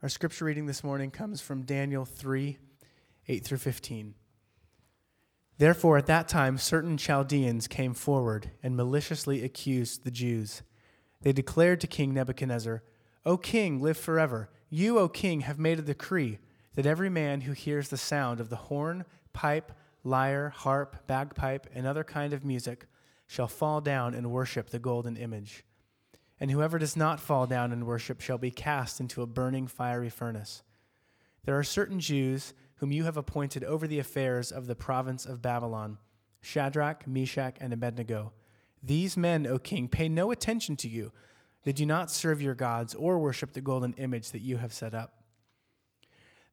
Our scripture reading this morning comes from Daniel 3 8 through 15. Therefore, at that time, certain Chaldeans came forward and maliciously accused the Jews. They declared to King Nebuchadnezzar, O king, live forever. You, O king, have made a decree that every man who hears the sound of the horn, pipe, lyre, harp, bagpipe, and other kind of music shall fall down and worship the golden image. And whoever does not fall down and worship shall be cast into a burning fiery furnace. There are certain Jews whom you have appointed over the affairs of the province of Babylon Shadrach, Meshach, and Abednego. These men, O king, pay no attention to you. They do not serve your gods or worship the golden image that you have set up.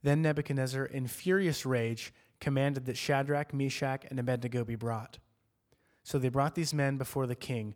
Then Nebuchadnezzar, in furious rage, commanded that Shadrach, Meshach, and Abednego be brought. So they brought these men before the king.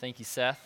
Thank you, Seth.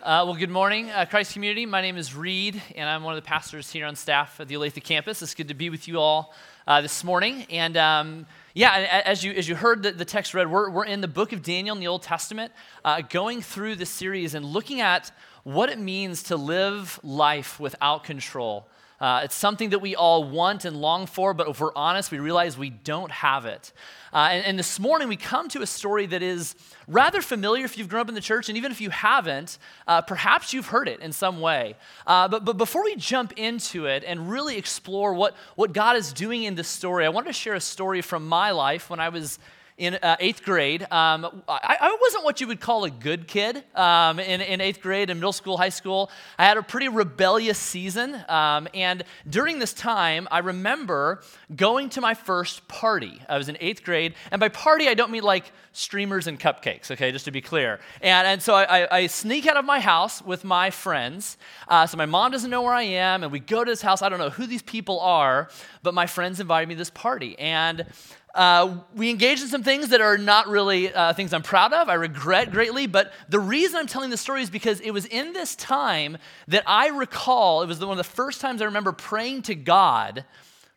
Uh, well, good morning, uh, Christ community. My name is Reed, and I'm one of the pastors here on staff at the Olathe campus. It's good to be with you all uh, this morning. And um, yeah, as you, as you heard the, the text read, we're, we're in the book of Daniel in the Old Testament, uh, going through this series and looking at what it means to live life without control. Uh, it's something that we all want and long for, but if we're honest, we realize we don't have it. Uh, and, and, this morning, we come to a story that is rather familiar if you've grown up in the church, and even if you haven't, uh, perhaps you've heard it in some way. Uh, but, but before we jump into it and really explore what, what God is doing in this story, I wanted to share a story from my life when I was in uh, eighth grade. Um, I, I, wasn't what you would call a good kid um, in, in, eighth grade in middle school, high school. I had a pretty rebellious season. Um, and during this time, I remember going to my first party. I was in eighth grade. And by party, I don't mean like streamers and cupcakes, okay, just to be clear. And, and so I, I sneak out of my house with my friends. Uh, so my mom doesn't know where I am. And we go to this house. I don't know who these people are, but my friends invited me to this party. And uh, we engage in some things that are not really uh, things I'm proud of. I regret greatly. But the reason I'm telling this story is because it was in this time that I recall, it was one of the first times I remember praying to God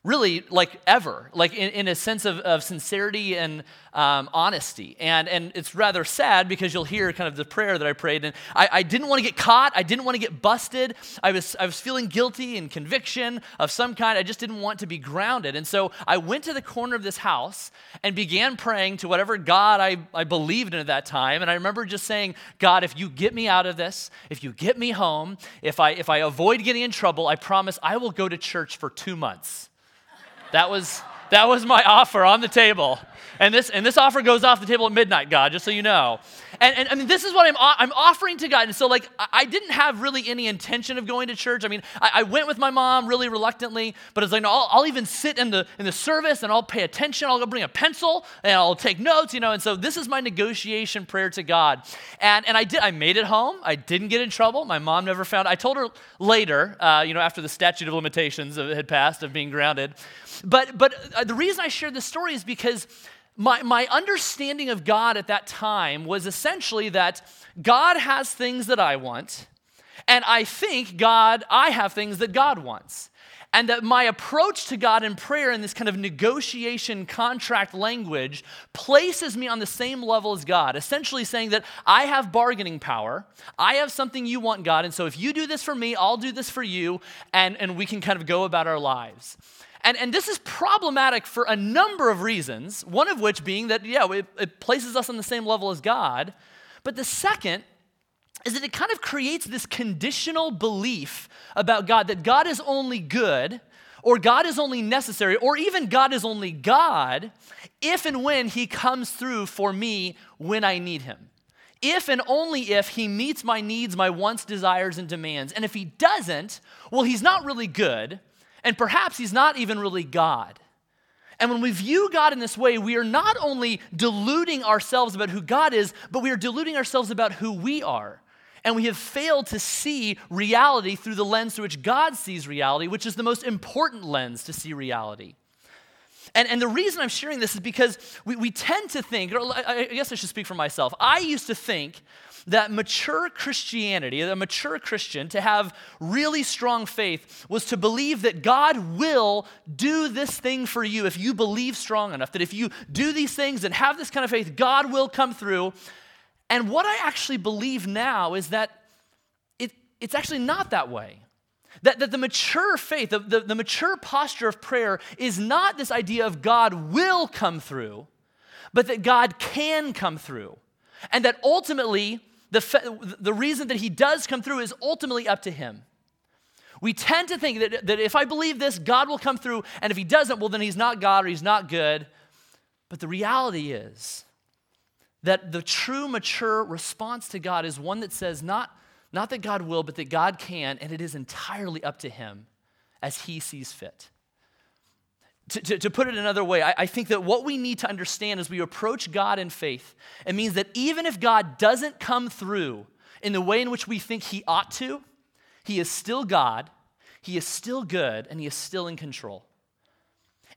really like ever like in, in a sense of, of sincerity and um, honesty. And, and it's rather sad because you'll hear kind of the prayer that i prayed. And i, I didn't want to get caught. I didn't want to get busted. I was, I was feeling guilty and conviction of some kind. I just didn't want to be grounded. And so i went to the corner of this house and began praying to whatever god i, I believed in at that time. And i remember just saying god if you get me out of this if you get me home if i if i avoid getting in trouble i promise i will go to church for two months that was, that was my offer on the table. And this, and this offer goes off the table at midnight, God, just so you know. And, and I mean, this is what I'm, I'm offering to God. And so, like, I, didn't have really any intention of going to church. I mean, I, I went with my mom really reluctantly, but it's like, no, I'll, I'll, even sit in the, in the service and I'll pay attention. I'll go bring a pencil and I'll take notes, you know. And so, this is my negotiation prayer to God. And, and I did, I made it home. I didn't get in trouble. My mom never found, I told her later, uh, you know, after the statute of limitations had passed of being grounded. But, but uh, the reason I share this story is because my, my understanding of God at that time was essentially that God has things that I want, and I think God, I have things that God wants. And that my approach to God in prayer in this kind of negotiation contract language places me on the same level as God, essentially saying that I have bargaining power. I have something you want, God. And so if you do this for me, I'll do this for you, and, and we can kind of go about our lives. And, and this is problematic for a number of reasons, one of which being that, yeah, it, it places us on the same level as God. But the second is that it kind of creates this conditional belief about God that God is only good, or God is only necessary, or even God is only God if and when He comes through for me when I need Him. If and only if He meets my needs, my wants, desires, and demands. And if He doesn't, well, He's not really good, and perhaps he's not even really God. And when we view God in this way, we are not only deluding ourselves about who God is, but we are deluding ourselves about who we are. and we have failed to see reality through the lens through which God sees reality, which is the most important lens to see reality. And, and the reason I'm sharing this is because we, we tend to think, or I, I guess I should speak for myself. I used to think that mature Christianity, a mature Christian, to have really strong faith was to believe that God will do this thing for you if you believe strong enough, that if you do these things and have this kind of faith, God will come through. And what I actually believe now is that it, it's actually not that way. That, that the mature faith, the, the, the mature posture of prayer is not this idea of God will come through, but that God can come through. And that ultimately, the, the reason that he does come through is ultimately up to him. We tend to think that, that if I believe this, God will come through, and if he doesn't, well, then he's not God or he's not good. But the reality is that the true, mature response to God is one that says, not, not that God will, but that God can, and it is entirely up to him as he sees fit. To, to, to, put it another way, I, I think that what we need to understand as we approach God in faith, it means that even if God doesn't come through in the way in which we think he ought to, he is still God, he is still good, and he is still in control.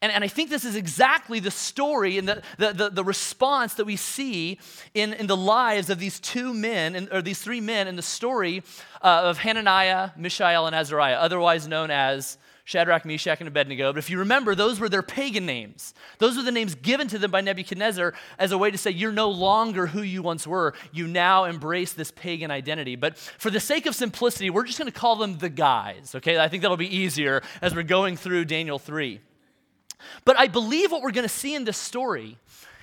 And, and I think this is exactly the story and the, the, the, the response that we see in, in the lives of these two men, or these three men in the story uh, of Hananiah, Mishael, and Azariah, otherwise known as Shadrach, Meshach, and Abednego. But if you remember, those were their pagan names. Those were the names given to them by Nebuchadnezzar as a way to say, You're no longer who you once were. You now embrace this pagan identity. But for the sake of simplicity, we're just going to call them the guys, okay? I think that'll be easier as we're going through Daniel 3. But I believe what we're going to see in this story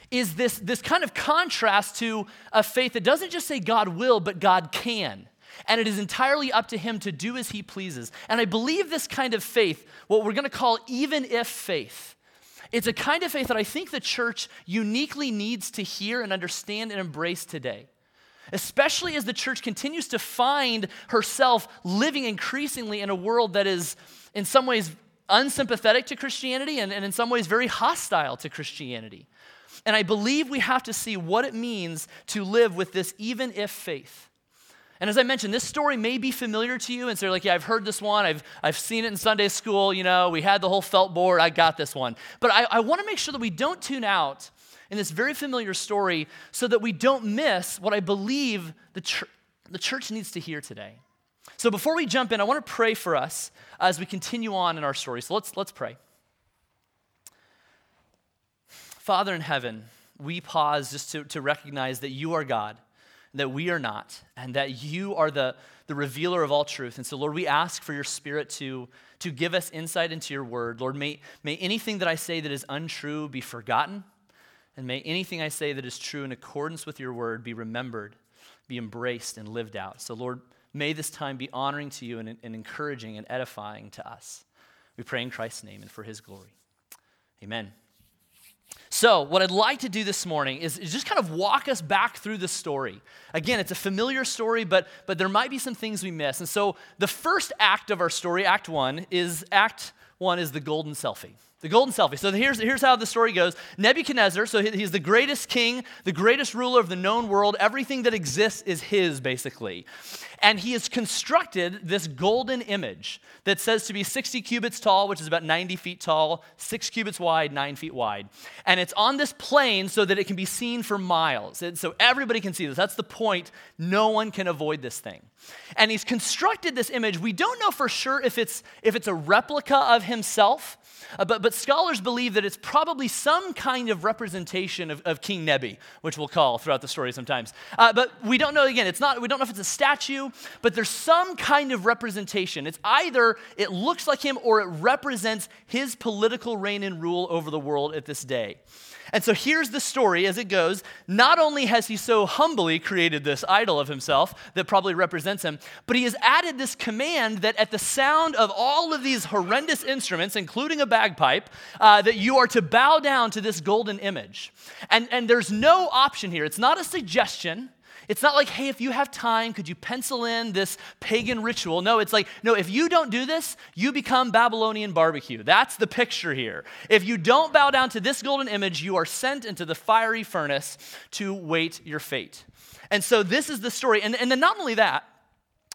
is this, this kind of contrast to a faith that doesn't just say God will, but God can and it is entirely up to him to do as he pleases. And I believe this kind of faith, what we're going to call even if faith, it's a kind of faith that I think the church uniquely needs to hear and understand and embrace today. Especially as the church continues to find herself living increasingly in a world that is, in some ways, unsympathetic to Christianity and, and in some ways very hostile to Christianity. And I believe we have to see what it means to live with this even if faith. And as I mentioned, this story may be familiar to you. And so you're like, yeah, I've heard this one. I've, I've seen it in Sunday school. You know, we had the whole felt board. I got this one. But I, I want to make sure that we don't tune out in this very familiar story so that we don't miss what I believe the, the church needs to hear today. So before we jump in, I want to pray for us as we continue on in our story. So let's, let's pray. Father in heaven, we pause just to, to recognize that you are God that we are not, and that you are the, the revealer of all truth. And so, Lord, we ask for your spirit to, to give us insight into your word. Lord, may, may anything that I say that is untrue be forgotten, and may anything I say that is true in accordance with your word be remembered, be embraced, and lived out. So, Lord, may this time be honoring to you and, and encouraging and edifying to us. We pray in Christ's name and for his glory. Amen. So, what I'd like to do this morning is, is, just kind of walk us back through the story. Again, it's a familiar story, but, but there might be some things we miss. And so, the first act of our story, Act One, is Act One is the golden selfie. The golden selfie. So here's, here's how the story goes Nebuchadnezzar, so he's the greatest king, the greatest ruler of the known world. Everything that exists is his, basically. And he has constructed this golden image that says to be 60 cubits tall, which is about 90 feet tall, six cubits wide, nine feet wide. And it's on this plain so that it can be seen for miles. And so everybody can see this. That's the point. No one can avoid this thing. And he's constructed this image. We don't know for sure if it's, if it's a replica of himself uh, but, but scholars believe that it's probably some kind of representation of, of King Nebi, which we'll call throughout the story sometimes. Uh, but we don't know, again, it's not, we don't know if it's a statue, but there's some kind of representation. It's either it looks like him or it represents his political reign and rule over the world at this day. And so here's the story as it goes. Not only has he so humbly created this idol of himself that probably represents him, but he has added this command that at the sound of all of these horrendous instruments, including a bagpipe, uh, that you are to bow down to this golden image. And, and there's no option here. It's not a suggestion. It's not like, hey, if you have time, could you pencil in this pagan ritual? No, it's like, no, if you don't do this, you become Babylonian barbecue. That's the picture here. If you don't bow down to this golden image, you are sent into the fiery furnace to wait your fate. And so this is the story. And, and then not only that,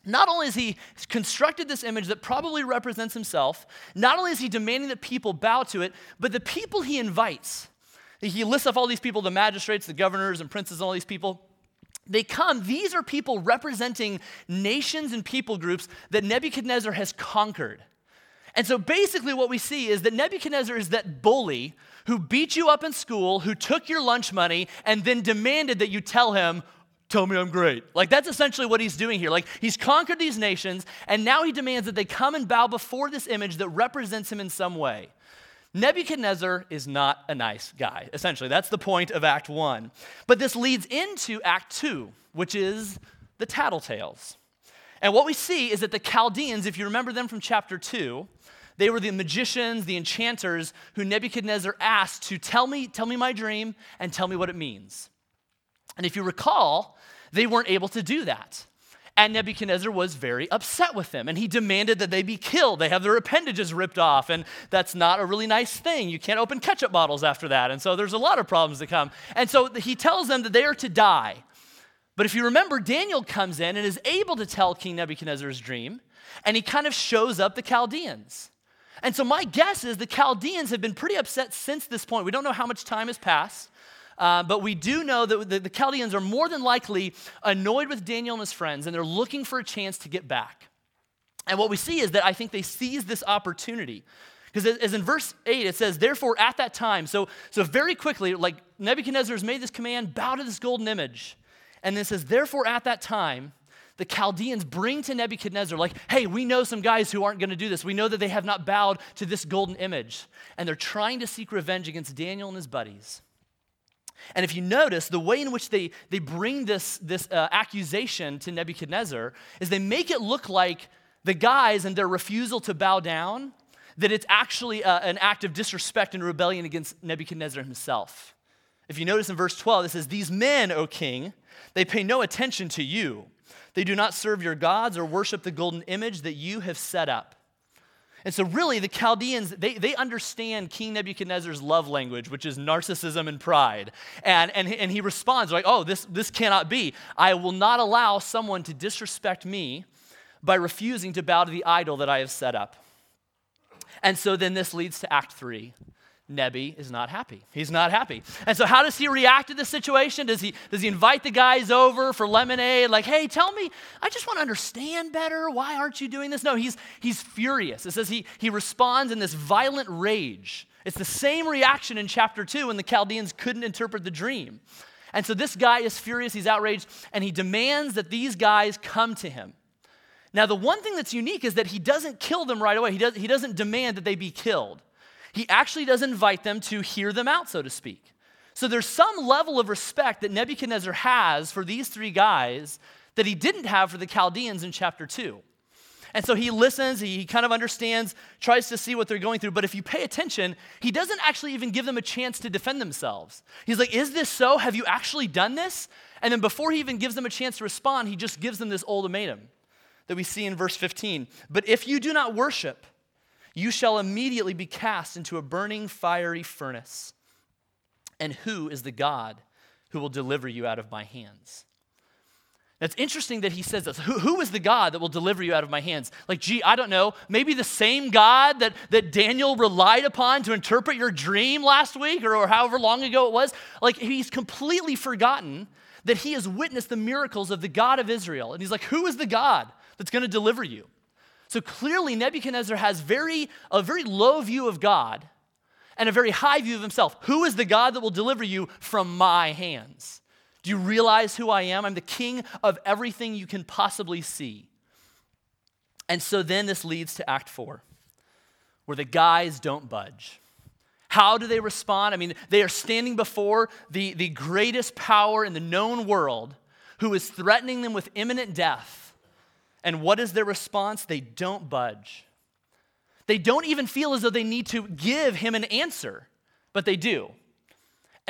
not only is he constructed this image that probably represents himself, not only is he demanding that people bow to it, but the people he invites, he lists off all these people the magistrates, the governors, and princes, and all these people. They come, these are people representing nations and people groups that Nebuchadnezzar has conquered. And so basically, what we see is that Nebuchadnezzar is that bully who beat you up in school, who took your lunch money, and then demanded that you tell him, Tell me I'm great. Like, that's essentially what he's doing here. Like, he's conquered these nations, and now he demands that they come and bow before this image that represents him in some way. Nebuchadnezzar is not a nice guy, essentially. That's the point of Act 1. But this leads into Act 2, which is the tattletales. And what we see is that the Chaldeans, if you remember them from chapter 2, they were the magicians, the enchanters who Nebuchadnezzar asked to tell me, tell me my dream and tell me what it means. And if you recall, they weren't able to do that. And Nebuchadnezzar was very upset with them, and he demanded that they be killed. They have their appendages ripped off, and that's not a really nice thing. You can't open ketchup bottles after that. And so there's a lot of problems that come. And so he tells them that they are to die. But if you remember, Daniel comes in and is able to tell King Nebuchadnezzar's dream, and he kind of shows up the Chaldeans. And so my guess is the Chaldeans have been pretty upset since this point. We don't know how much time has passed. Uh, but we do know that the, the Chaldeans are more than likely annoyed with Daniel and his friends, and they're looking for a chance to get back. And what we see is that I think they seize this opportunity. Because as in verse 8, it says, Therefore, at that time, so, so very quickly, like Nebuchadnezzar has made this command, bow to this golden image. And then it says, Therefore, at that time, the Chaldeans bring to Nebuchadnezzar, like, hey, we know some guys who aren't going to do this. We know that they have not bowed to this golden image. And they're trying to seek revenge against Daniel and his buddies. And if you notice, the way in which they, they bring this, this uh, accusation to Nebuchadnezzar is they make it look like the guys and their refusal to bow down, that it's actually uh, an act of disrespect and rebellion against Nebuchadnezzar himself. If you notice in verse 12, it says, These men, O king, they pay no attention to you. They do not serve your gods or worship the golden image that you have set up. And so, really, the Chaldeans, they, they understand King Nebuchadnezzar's love language, which is narcissism and pride. And, and, and he responds, like, oh, this, this cannot be. I will not allow someone to disrespect me by refusing to bow to the idol that I have set up. And so, then this leads to Act Three. Nebi is not happy. He's not happy. And so, how does he react to the situation? Does he, does he invite the guys over for lemonade? Like, hey, tell me, I just want to understand better. Why aren't you doing this? No, he's, he's furious. It says he, he responds in this violent rage. It's the same reaction in chapter 2 when the Chaldeans couldn't interpret the dream. And so, this guy is furious, he's outraged, and he demands that these guys come to him. Now, the one thing that's unique is that he doesn't kill them right away, he, does, he doesn't demand that they be killed. He actually does invite them to hear them out, so to speak. So there's some level of respect that Nebuchadnezzar has for these three guys that he didn't have for the Chaldeans in chapter 2. And so he listens, he kind of understands, tries to see what they're going through. But if you pay attention, he doesn't actually even give them a chance to defend themselves. He's like, Is this so? Have you actually done this? And then before he even gives them a chance to respond, he just gives them this ultimatum that we see in verse 15. But if you do not worship, you shall immediately be cast into a burning fiery furnace. And who is the God who will deliver you out of my hands? That's interesting that he says this. Who, who is the God that will deliver you out of my hands? Like, gee, I don't know. Maybe the same God that, that Daniel relied upon to interpret your dream last week or, or however long ago it was. Like, he's completely forgotten that he has witnessed the miracles of the God of Israel. And he's like, Who is the God that's going to deliver you? So clearly, Nebuchadnezzar has very, a very low view of God and a very high view of himself. Who is the God that will deliver you from my hands? Do you realize who I am? I'm the king of everything you can possibly see. And so then this leads to Act Four, where the guys don't budge. How do they respond? I mean, they are standing before the, the greatest power in the known world who is threatening them with imminent death. And what is their response? They don't budge. They don't even feel as though they need to give him an answer, but they do.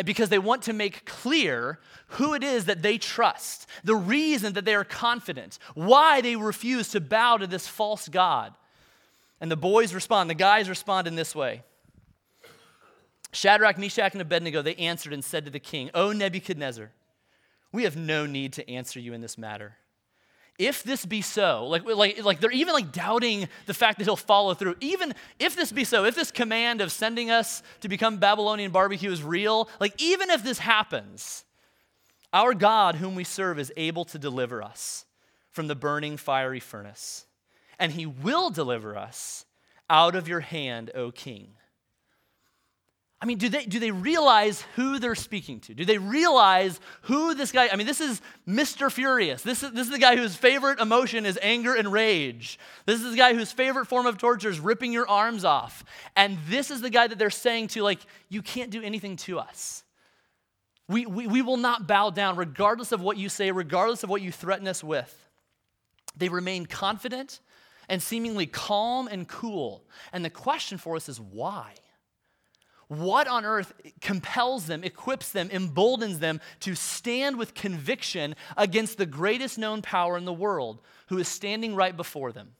Because they want to make clear who it is that they trust, the reason that they are confident, why they refuse to bow to this false God. And the boys respond, the guys respond in this way Shadrach, Meshach, and Abednego, they answered and said to the king, O Nebuchadnezzar, we have no need to answer you in this matter. If this be so, like, like, like they're even like doubting the fact that he'll follow through. Even if this be so, if this command of sending us to become Babylonian barbecue is real, like even if this happens, our God, whom we serve, is able to deliver us from the burning fiery furnace, and he will deliver us out of your hand, O king. I mean, do they, do they realize who they're speaking to? Do they realize who this guy, I mean, this is Mr. Furious. This is, this is the guy whose favorite emotion is anger and rage. This is the guy whose favorite form of torture is ripping your arms off. And this is the guy that they're saying to, like, you can't do anything to us. We, we, we will not bow down, regardless of what you say, regardless of what you threaten us with. They remain confident and seemingly calm and cool. And the question for us is why? What on earth compels them, equips them, emboldens them to stand with conviction against the greatest known power in the world who is standing right before them?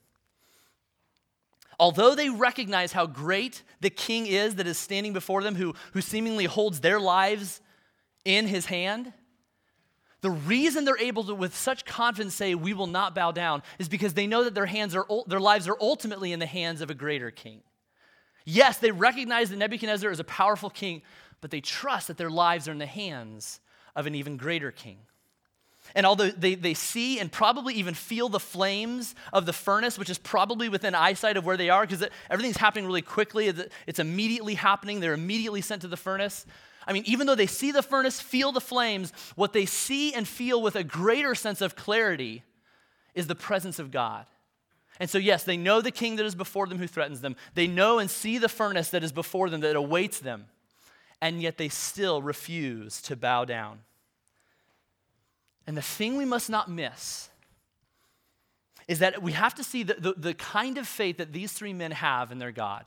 Although they recognize how great the king is that is standing before them, who, who seemingly holds their lives in his hand, the reason they're able to, with such confidence, say, We will not bow down, is because they know that their, hands are, their lives are ultimately in the hands of a greater king. Yes, they recognize that Nebuchadnezzar is a powerful king, but they trust that their lives are in the hands of an even greater king. And although they, they see and probably even feel the flames of the furnace, which is probably within eyesight of where they are, because everything's happening really quickly, it's immediately happening, they're immediately sent to the furnace. I mean, even though they see the furnace, feel the flames, what they see and feel with a greater sense of clarity is the presence of God. And so, yes, they know the king that is before them who threatens them. They know and see the furnace that is before them that awaits them. And yet they still refuse to bow down. And the thing we must not miss is that we have to see the, the, the kind of faith that these three men have in their God.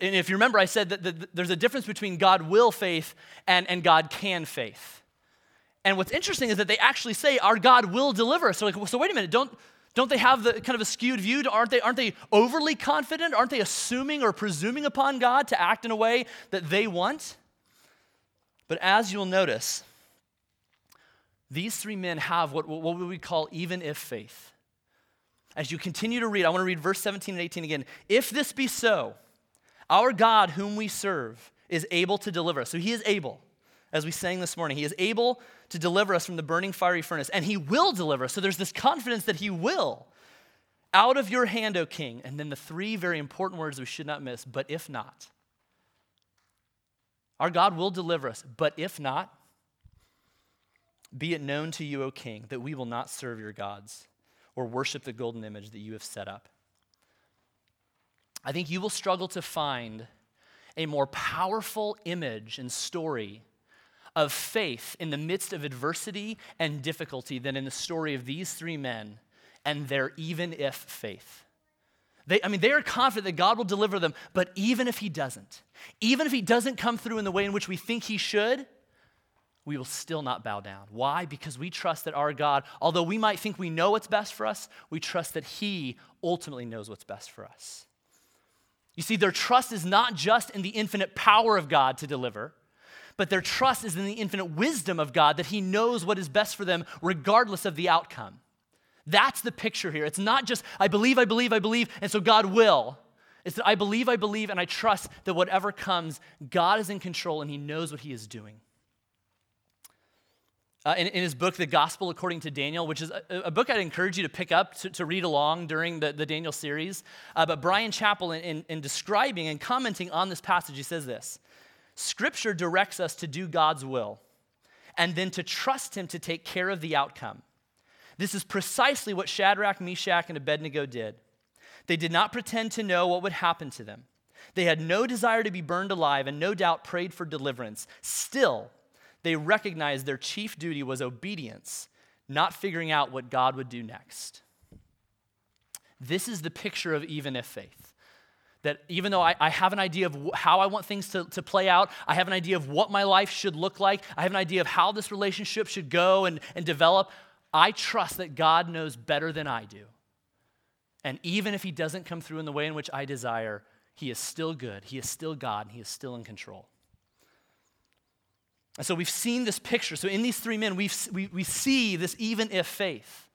And if you remember, I said that the, the, there's a difference between God will faith and, and God can faith. And what's interesting is that they actually say, Our God will deliver us. So, like, so wait a minute, don't, don't they have the kind of a skewed view? Aren't they, aren't they overly confident? Aren't they assuming or presuming upon God to act in a way that they want? But as you'll notice, these three men have what, what we call even if faith. As you continue to read, I want to read verse 17 and 18 again. If this be so, our God, whom we serve, is able to deliver us. So he is able, as we sang this morning, he is able to deliver us from the burning fiery furnace, and he will deliver us. So there's this confidence that he will. Out of your hand, O king. And then the three very important words we should not miss, but if not. Our God will deliver us, but if not, be it known to you, O king, that we will not serve your gods or worship the golden image that you have set up. I think you will struggle to find a more powerful image and story of faith in the midst of adversity and difficulty than in the story of these three men and their even if faith. They, I mean, they are confident that God will deliver them, but even if He doesn't, even if He doesn't come through in the way in which we think He should, we will still not bow down. Why? Because we trust that our God, although we might think we know what's best for us, we trust that He ultimately knows what's best for us. You see, their trust is not just in the infinite power of God to deliver, but their trust is in the infinite wisdom of God that He knows what is best for them regardless of the outcome. That's the picture here. It's not just, I believe, I believe, I believe, and so God will. It's that I believe, I believe, and I trust that whatever comes, God is in control and He knows what He is doing. Uh, in, in, his book, The Gospel According to Daniel, which is a, a book I'd encourage you to pick up to, to read along during the, the Daniel series. Uh, but Bryan Chapell, in, in, in describing and commenting on this passage, he says this Scripture directs us to do God's will and then to trust Him to take care of the outcome. This is precisely what Shadrach, Meshach, and Abednego did. They did not pretend to know what would happen to them. They had no desire to be burned alive and no doubt prayed for deliverance. Still, they recognized their chief duty was obedience, not figuring out what God would do next. This is the picture of even if faith. That even though I, I have an idea of how I want things to, to play out, I have an idea of what my life should look like, I have an idea of how this relationship should go and, and develop, I trust that God knows better than I do. And even if He doesn't come through in the way in which I desire, He is still good, He is still God, and He is still in control. And so we've seen this picture. So in these three men, we we, we see this even if faith.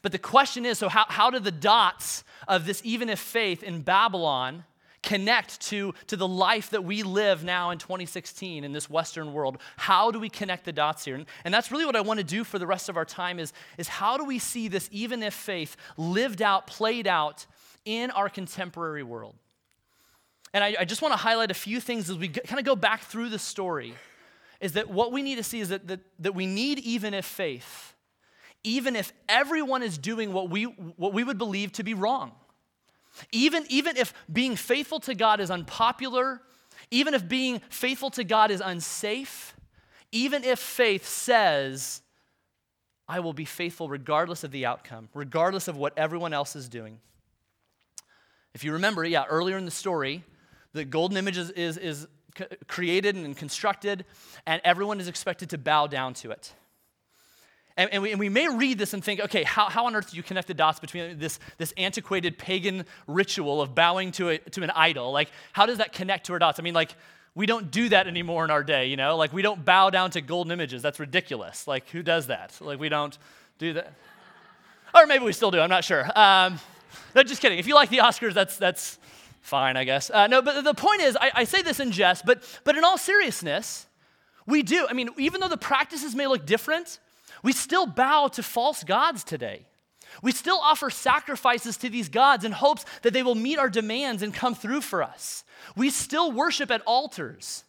But the question is so, how, how do the dots of this even if faith in Babylon connect to, to the life that we live now in 2016 in this Western world? How do we connect the dots here? And, and that's really what I want to do for the rest of our time is, is how do we see this even if faith lived out, played out in our contemporary world? And I, I just want to highlight a few things as we kind of go back through the story. Is that what we need to see is that, that, that we need even if faith, even if everyone is doing what we, what we would believe to be wrong. Even, even if being faithful to God is unpopular, even if being faithful to God is unsafe, even if faith says, I will be faithful regardless of the outcome, regardless of what everyone else is doing. If you remember, yeah, earlier in the story, the golden image is, is, is created and constructed, and everyone is expected to bow down to it. And, and, we, and, we, may read this and think, okay, how, how on earth do you connect the dots between this, this antiquated pagan ritual of bowing to, a, to an idol? Like, how does that connect to our dots? I mean, like, we don't do that anymore in our day, you know? Like, we don't bow down to golden images. That's ridiculous. Like, who does that? Like, we don't do that. Or maybe we still do, I'm not sure. Um, no, just kidding. If you like the Oscars, that's, that's fine, I guess. Uh, no, but the point is, I, I say this in jest, but, but in all seriousness, we do. I mean, even though the practices may look different, we still bow to false gods today. We still offer sacrifices to these gods in hopes that they will meet our demands and come through for us. We still worship at altars.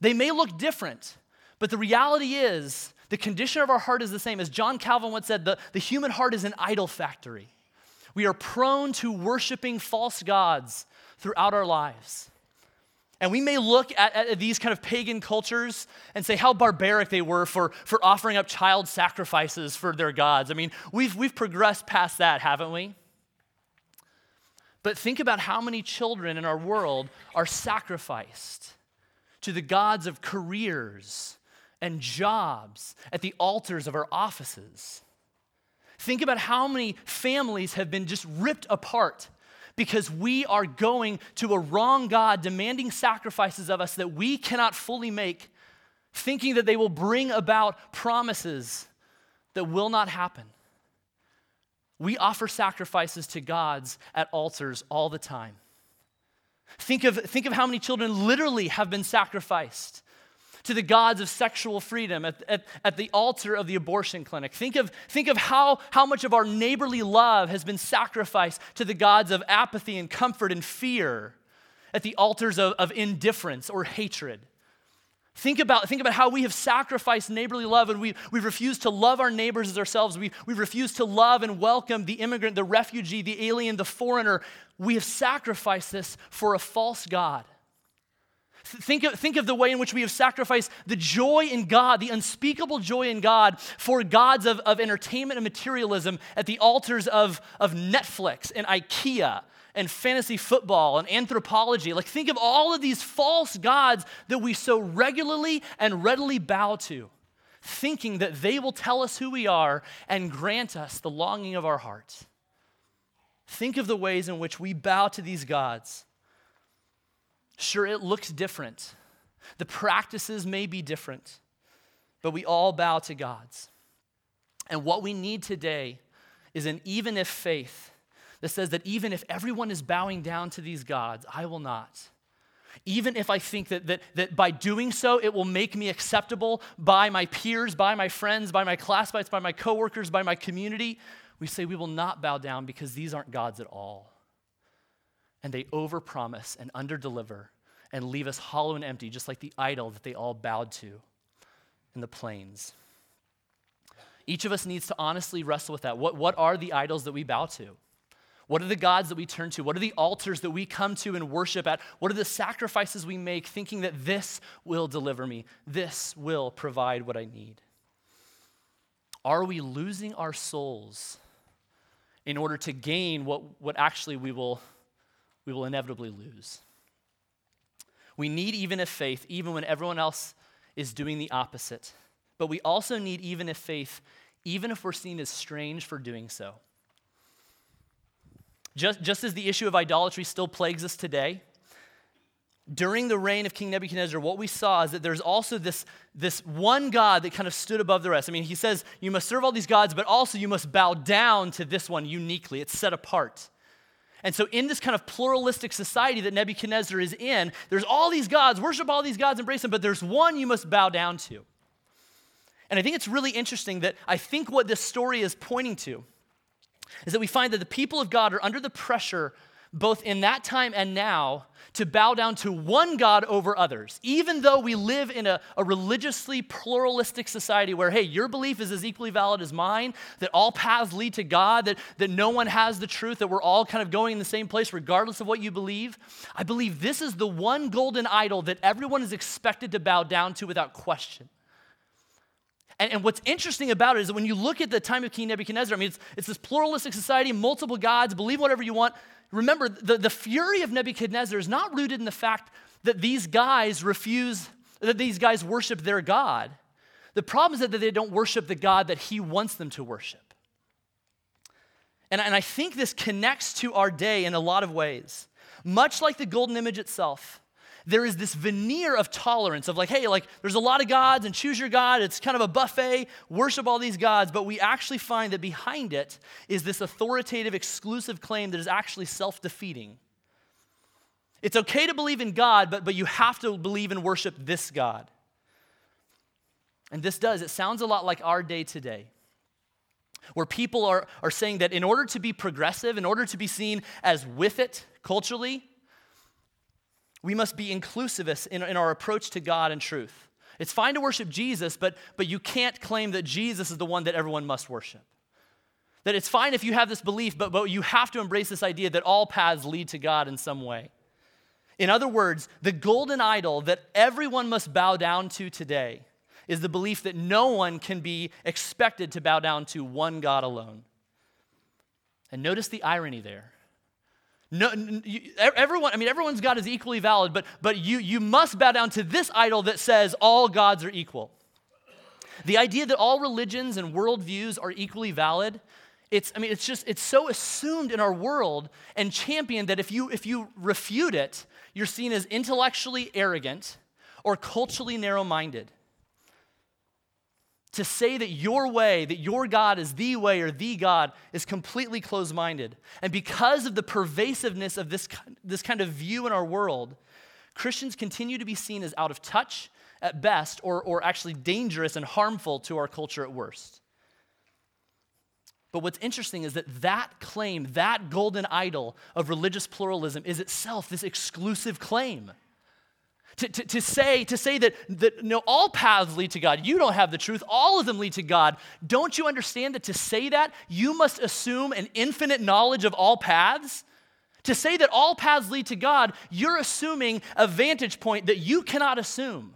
They may look different, but the reality is the condition of our heart is the same. As John Calvin once said, the, the human heart is an idol factory. We are prone to worshiping false gods throughout our lives. And we may look at, at, these kind of pagan cultures and say how barbaric they were for, for offering up child sacrifices for their gods. I mean, we've, we've progressed past that, haven't we? But think about how many children in our world are sacrificed to the gods of careers and jobs at the altars of our offices. Think about how many families have been just ripped apart because we are going to a wrong God demanding sacrifices of us that we cannot fully make, thinking that they will bring about promises that will not happen. We offer sacrifices to gods at altars all the time. Think of, think of how many children literally have been sacrificed to the gods of sexual freedom at, at, at, the altar of the abortion clinic. Think of, think of how, how much of our neighborly love has been sacrificed to the gods of apathy and comfort and fear at the altars of, of indifference or hatred. Think about, think about how we have sacrificed neighborly love and we, we've refused to love our neighbors as ourselves. We, we've refused to love and welcome the immigrant, the refugee, the alien, the foreigner. We have sacrificed this for a false God. Think of, think of the way in which we have sacrificed the joy in God, the unspeakable joy in God, for gods of, of entertainment and materialism at the altars of, of Netflix and IKEA and fantasy football and Anthropologie. Like, think of all of these false gods that we so regularly and readily bow to, thinking that they will tell us who we are and grant us the longing of our hearts. Think of the ways in which we bow to these gods Sure, it looks different. The practices may be different, but we all bow to gods. And what we need today is an even if faith that says that even if everyone is bowing down to these gods, I will not. Even if I think that, that, that by doing so, it will make me acceptable by my peers, by my friends, by my classmates, by my coworkers, by my community, we say we will not bow down because these aren't gods at all and they overpromise and underdeliver and leave us hollow and empty, just like the idol that they all bowed to in the plains. Each of us needs to honestly wrestle with that. What, what are the idols that we bow to? What are the gods that we turn to? What are the altars that we come to and worship at? What are the sacrifices we make thinking that this will deliver me? This will provide what I need? Are we losing our souls in order to gain what, what actually we will we will inevitably lose. We need even if faith, even when everyone else is doing the opposite. But we also need even if faith, even if we're seen as strange for doing so. Just, just as the issue of idolatry still plagues us today, during the reign of King Nebuchadnezzar, what we saw is that there's also this, this one God that kind of stood above the rest. I mean, he says, You must serve all these gods, but also you must bow down to this one uniquely. It's set apart. And so, in this kind of pluralistic society that Nebuchadnezzar is in, there's all these gods, worship all these gods, embrace them, but there's one you must bow down to. And I think it's really interesting that I think what this story is pointing to is that we find that the people of God are under the pressure, both in that time and now, to bow down to one God over others. Even though we live in a, a, religiously pluralistic society where, hey, your belief is as equally valid as mine, that all paths lead to God, that, that no one has the truth, that we're all kind of going in the same place regardless of what you believe, I believe this is the one golden idol that everyone is expected to bow down to without question. And, and, what's interesting about it is that when you look at the time of King Nebuchadnezzar, I mean, it's, it's this pluralistic society, multiple gods, believe whatever you want. Remember, the, the fury of Nebuchadnezzar is not rooted in the fact that these guys refuse, that these guys worship their God. The problem is that they don't worship the God that he wants them to worship. And, and I think this connects to our day in a lot of ways. Much like the golden image itself, there is this veneer of tolerance of like, hey, like there's a lot of gods and choose your God. It's kind of a buffet, worship all these gods. But we actually find that behind it is this authoritative, exclusive claim that is actually self defeating. It's okay to believe in God, but, but you have to believe and worship this God. And this does, it sounds a lot like our day today where people are, are saying that in order to be progressive, in order to be seen as with it culturally, we must be inclusivists in, in our approach to God and truth. It's fine to worship Jesus, but, but you can't claim that Jesus is the one that everyone must worship. That it's fine if you have this belief, but, but you have to embrace this idea that all paths lead to God in some way. In other words, the golden idol that everyone must bow down to today is the belief that no one can be expected to bow down to one God alone. And notice the irony there. No, everyone, I mean, everyone's God is equally valid, but, but you, you must bow down to this idol that says all gods are equal. The idea that all religions and worldviews are equally valid, it's, I mean, it's just, it's so assumed in our world and championed that if you, if you refute it, you're seen as intellectually arrogant or culturally narrow minded to say that your way, that your God is the way or the God, is completely closed minded. And because of the pervasiveness of this, this kind of view in our world, Christians continue to be seen as out of touch at best, or, or actually dangerous and harmful to our culture at worst. But what's interesting is that that claim, that golden idol of religious pluralism, is itself this exclusive claim to, to, to, say, to say that, that no, all paths lead to God. You don't have the truth. All of them lead to God. Don't you understand that to say that, you must assume an infinite knowledge of all paths? To say that all paths lead to God, you're assuming a vantage point that you cannot assume.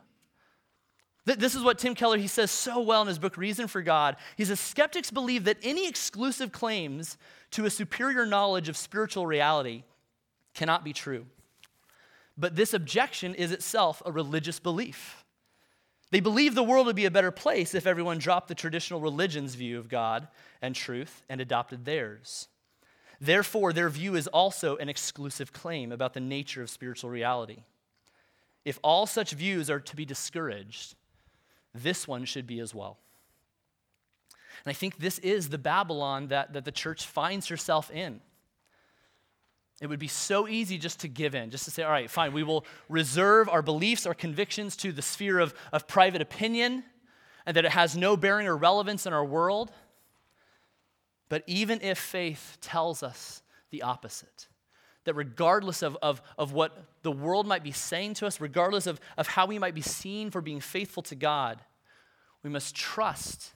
This is what Tim Keller he says so well in his book Reason for God. He says skeptics believe that any exclusive claims to a superior knowledge of spiritual reality cannot be true. But this objection is itself a religious belief. They believe the world would be a better place if everyone dropped the traditional religion's view of God and truth and adopted theirs. Therefore, their view is also an exclusive claim about the nature of spiritual reality. If all such views are to be discouraged, this one should be as well. And I think this is the Babylon that, that the church finds herself in. It would be so easy just to give in, just to say, all right, fine, we will reserve our beliefs, our convictions to the sphere of, of private opinion, and that it has no bearing or relevance in our world. But even if faith tells us the opposite, that regardless of, of, of what the world might be saying to us, regardless of, of how we might be seen for being faithful to God, we must trust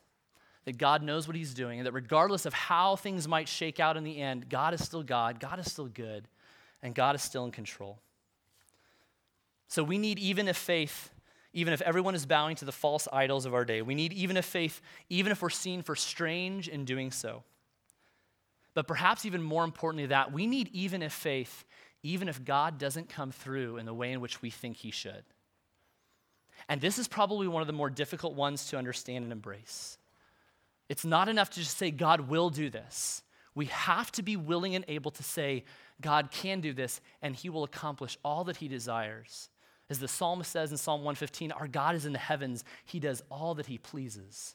that God knows what He's doing, and that regardless of how things might shake out in the end, God is still God, God is still good, and God is still in control. So we need, even if faith, even if everyone is bowing to the false idols of our day, we need, even if faith, even if we're seen for strange in doing so. But perhaps even more importantly, that we need, even if faith, even if God doesn't come through in the way in which we think He should. And this is probably one of the more difficult ones to understand and embrace. It's not enough to just say, God will do this. We have to be willing and able to say, God can do this and he will accomplish all that he desires. As the psalmist says in Psalm 115, our God is in the heavens, he does all that he pleases.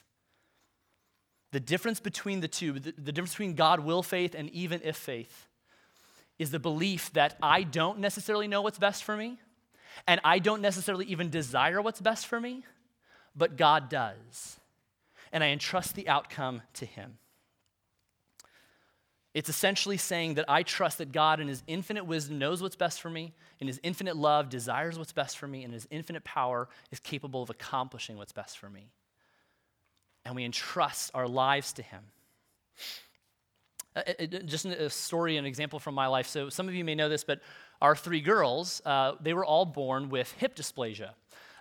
The difference between the two, the, the difference between God will faith and even if faith, is the belief that I don't necessarily know what's best for me, and I don't necessarily even desire what's best for me, but God does. And I entrust the outcome to Him. It's essentially saying that I trust that God, in His infinite wisdom, knows what's best for me, in His infinite love, desires what's best for me, and His infinite power is capable of accomplishing what's best for me. And we entrust our lives to Him. Uh, just a story, an example from my life. So, some of you may know this, but our three girls, uh, they were all born with hip dysplasia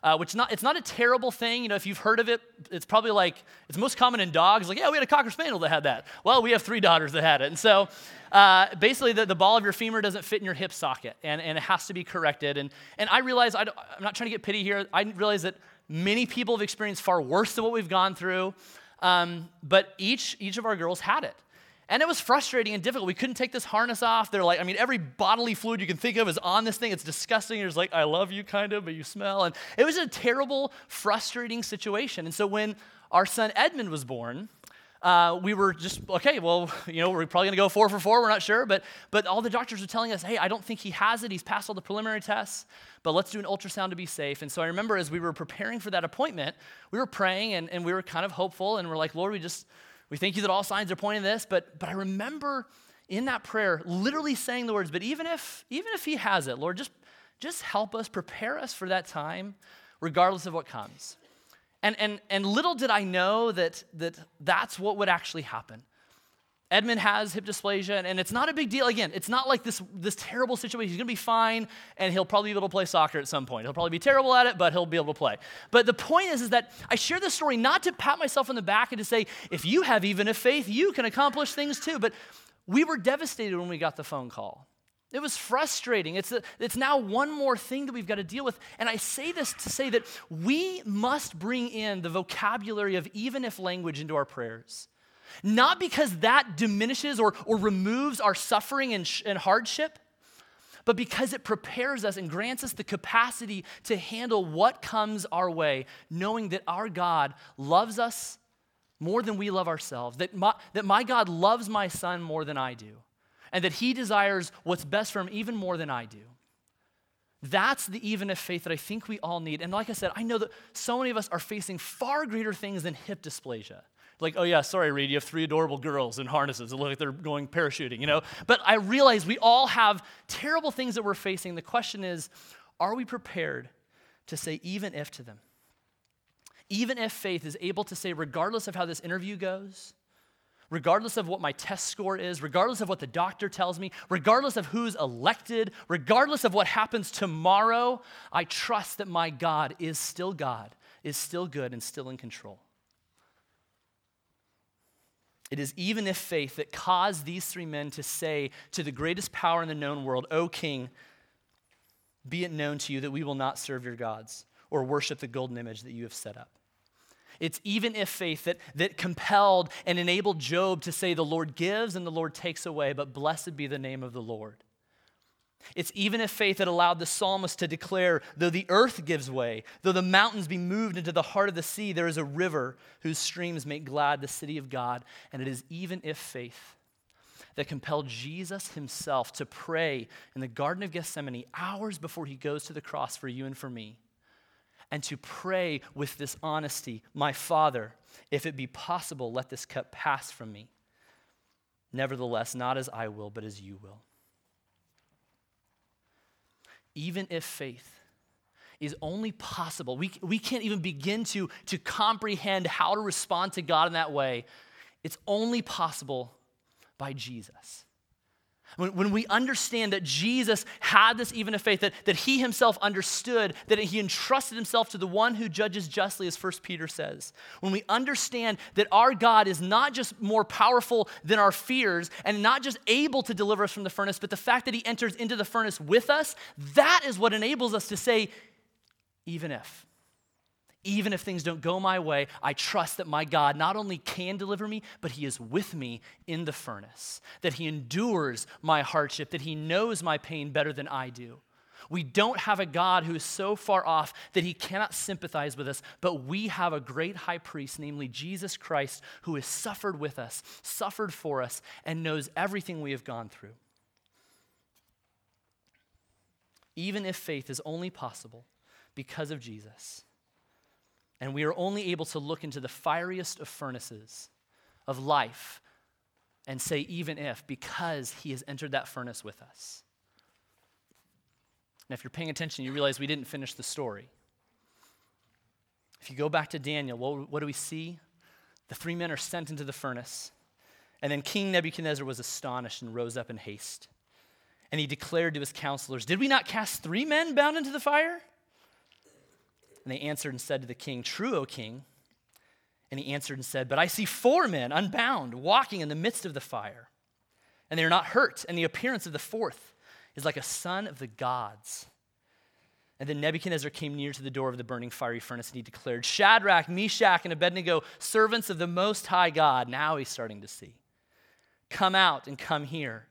uh, which not, it's not a terrible thing. You know, if you've heard of it, it's probably like, it's most common in dogs. Like, yeah, we had a Cocker Spaniel that had that. Well, we have three daughters that had it. And so uh, basically, the, the ball of your femur doesn't fit in your hip socket, and, and it has to be corrected. And, and I realize, I I'm not trying to get pity here, I realize that many people have experienced far worse than what we've gone through. Um, but each, each of our girls had it. And it was frustrating and difficult. We couldn't take this harness off. They're like, I mean, every bodily fluid you can think of is on this thing. It's disgusting. Just like, I love you, kind of, but you smell. And it was a terrible, frustrating situation. And so when our son Edmund was born, uh, we were just okay. Well, you know, we're probably going to go four for four. We're not sure, but but all the doctors were telling us, hey, I don't think he has it. He's passed all the preliminary tests, but let's do an ultrasound to be safe. And so I remember as we were preparing for that appointment, we were praying and, and we were kind of hopeful, and we're like, Lord, we just we thank you that all signs are pointing this, but, but I remember in that prayer literally saying the words, but even if, even if he has it, Lord, just, just help us, prepare us for that time, regardless of what comes. And, and, and little did I know that, that that's what would actually happen. Edmund has hip dysplasia, and it's not a big deal. Again, it's not like this, this terrible situation. He's going to be fine, and he'll probably be able to play soccer at some point. He'll probably be terrible at it, but he'll be able to play. But the point is, is that I share this story not to pat myself on the back and to say, if you have even a faith, you can accomplish things too. But we were devastated when we got the phone call. It was frustrating. It's, a, it's now one more thing that we've got to deal with. And I say this to say that we must bring in the vocabulary of even if language into our prayers. Not because that diminishes or, or removes our suffering and, sh- and hardship, but because it prepares us and grants us the capacity to handle what comes our way, knowing that our God loves us more than we love ourselves, that my, that my God loves my son more than I do, and that he desires what's best for him even more than I do. That's the even if faith that I think we all need. And like I said, I know that so many of us are facing far greater things than hip dysplasia. Like, oh yeah, sorry, Reed, you have three adorable girls in harnesses that look like they're going parachuting, you know? But I realize we all have terrible things that we're facing. The question is, are we prepared to say even if to them? Even if faith is able to say, regardless of how this interview goes, regardless of what my test score is, regardless of what the doctor tells me, regardless of who's elected, regardless of what happens tomorrow, I trust that my God is still God, is still good, and still in control. It is even if faith that caused these three men to say to the greatest power in the known world, O king, be it known to you that we will not serve your gods or worship the golden image that you have set up. It's even if faith that, that compelled and enabled Job to say, The Lord gives and the Lord takes away, but blessed be the name of the Lord. It's even if faith that allowed the psalmist to declare, though the earth gives way, though the mountains be moved into the heart of the sea, there is a river whose streams make glad the city of God. And it is even if faith that compelled Jesus himself to pray in the Garden of Gethsemane hours before he goes to the cross for you and for me, and to pray with this honesty My Father, if it be possible, let this cup pass from me. Nevertheless, not as I will, but as you will even if faith is only possible, we, we can't even begin to, to comprehend how to respond to God in that way. It's only possible by Jesus. When, when we understand that Jesus had this even of faith, that, that he himself understood, that he entrusted himself to the one who judges justly, as 1 Peter says. When we understand that our God is not just more powerful than our fears and not just able to deliver us from the furnace, but the fact that he enters into the furnace with us, that is what enables us to say, even if. Even if things don't go my way, I trust that my God not only can deliver me, but He is with me in the furnace, that He endures my hardship, that He knows my pain better than I do. We don't have a God who is so far off that He cannot sympathize with us, but we have a great high priest, namely Jesus Christ, who has suffered with us, suffered for us, and knows everything we have gone through. Even if faith is only possible because of Jesus and we are only able to look into the fieriest of furnaces of life and say, even if, because he has entered that furnace with us. And if you're paying attention, you realize we didn't finish the story. If you go back to Daniel, what, what do we see? The three men are sent into the furnace. And then King Nebuchadnezzar was astonished and rose up in haste. And he declared to his counselors, Did we not cast three men bound into the fire? And they answered and said to the king, True, O king. And he answered and said, But I see four men unbound walking in the midst of the fire, and they are not hurt, and the appearance of the fourth is like a son of the gods. And then Nebuchadnezzar came near to the door of the burning fiery furnace, and he declared, Shadrach, Meshach, and Abednego, servants of the Most High God. Now he's starting to see. Come out and come here.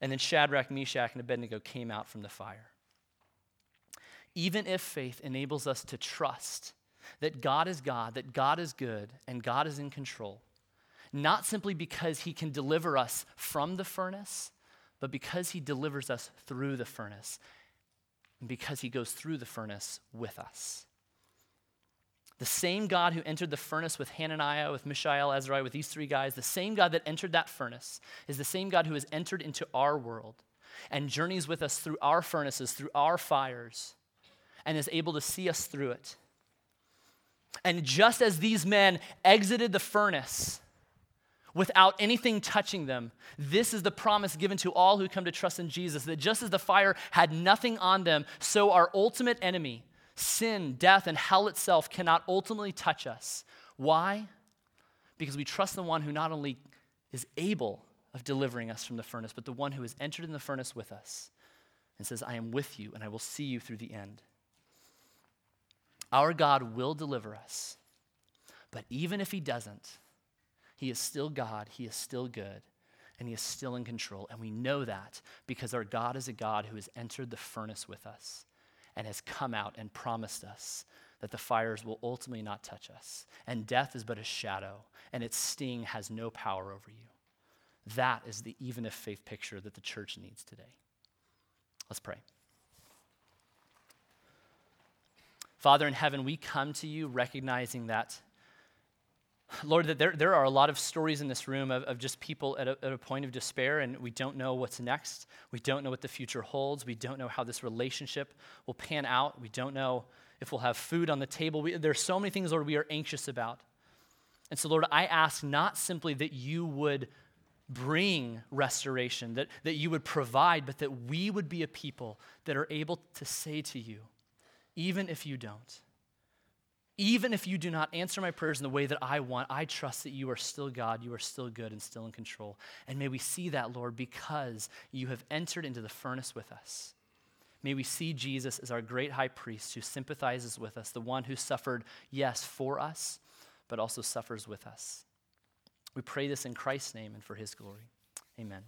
And then Shadrach, Meshach, and Abednego came out from the fire even if faith enables us to trust that God is God, that God is good, and God is in control, not simply because he can deliver us from the furnace, but because he delivers us through the furnace, and because he goes through the furnace with us. The same God who entered the furnace with Hananiah, with Mishael, Azariah, with these three guys, the same God that entered that furnace is the same God who has entered into our world and journeys with us through our furnaces, through our fires, and is able to see us through it. And just as these men exited the furnace without anything touching them, this is the promise given to all who come to trust in Jesus that just as the fire had nothing on them, so our ultimate enemy, sin, death, and hell itself cannot ultimately touch us. Why? Because we trust the one who not only is able of delivering us from the furnace, but the one who has entered in the furnace with us and says, I am with you and I will see you through the end. Our God will deliver us. But even if He doesn't, He is still God, He is still good, and He is still in control. And we know that because our God is a God who has entered the furnace with us and has come out and promised us that the fires will ultimately not touch us. And death is but a shadow, and its sting has no power over you. That is the even if faith picture that the church needs today. Let's pray. Father in heaven, we come to you recognizing that, Lord, that there, there are a lot of stories in this room of, of just people at a, at a point of despair, and we don't know what's next. We don't know what the future holds. We don't know how this relationship will pan out. We don't know if we'll have food on the table. We, there are so many things, Lord, we are anxious about. And so, Lord, I ask not simply that you would bring restoration, that, that you would provide, but that we would be a people that are able to say to you, even if you don't. Even if you do not answer my prayers in the way that I want, I trust that you are still God, you are still good, and still in control. And may we see that, Lord, because you have entered into the furnace with us. May we see Jesus as our great high priest who sympathizes with us, the one who suffered, yes, for us, but also suffers with us. We pray this in Christ's name and for his glory. Amen.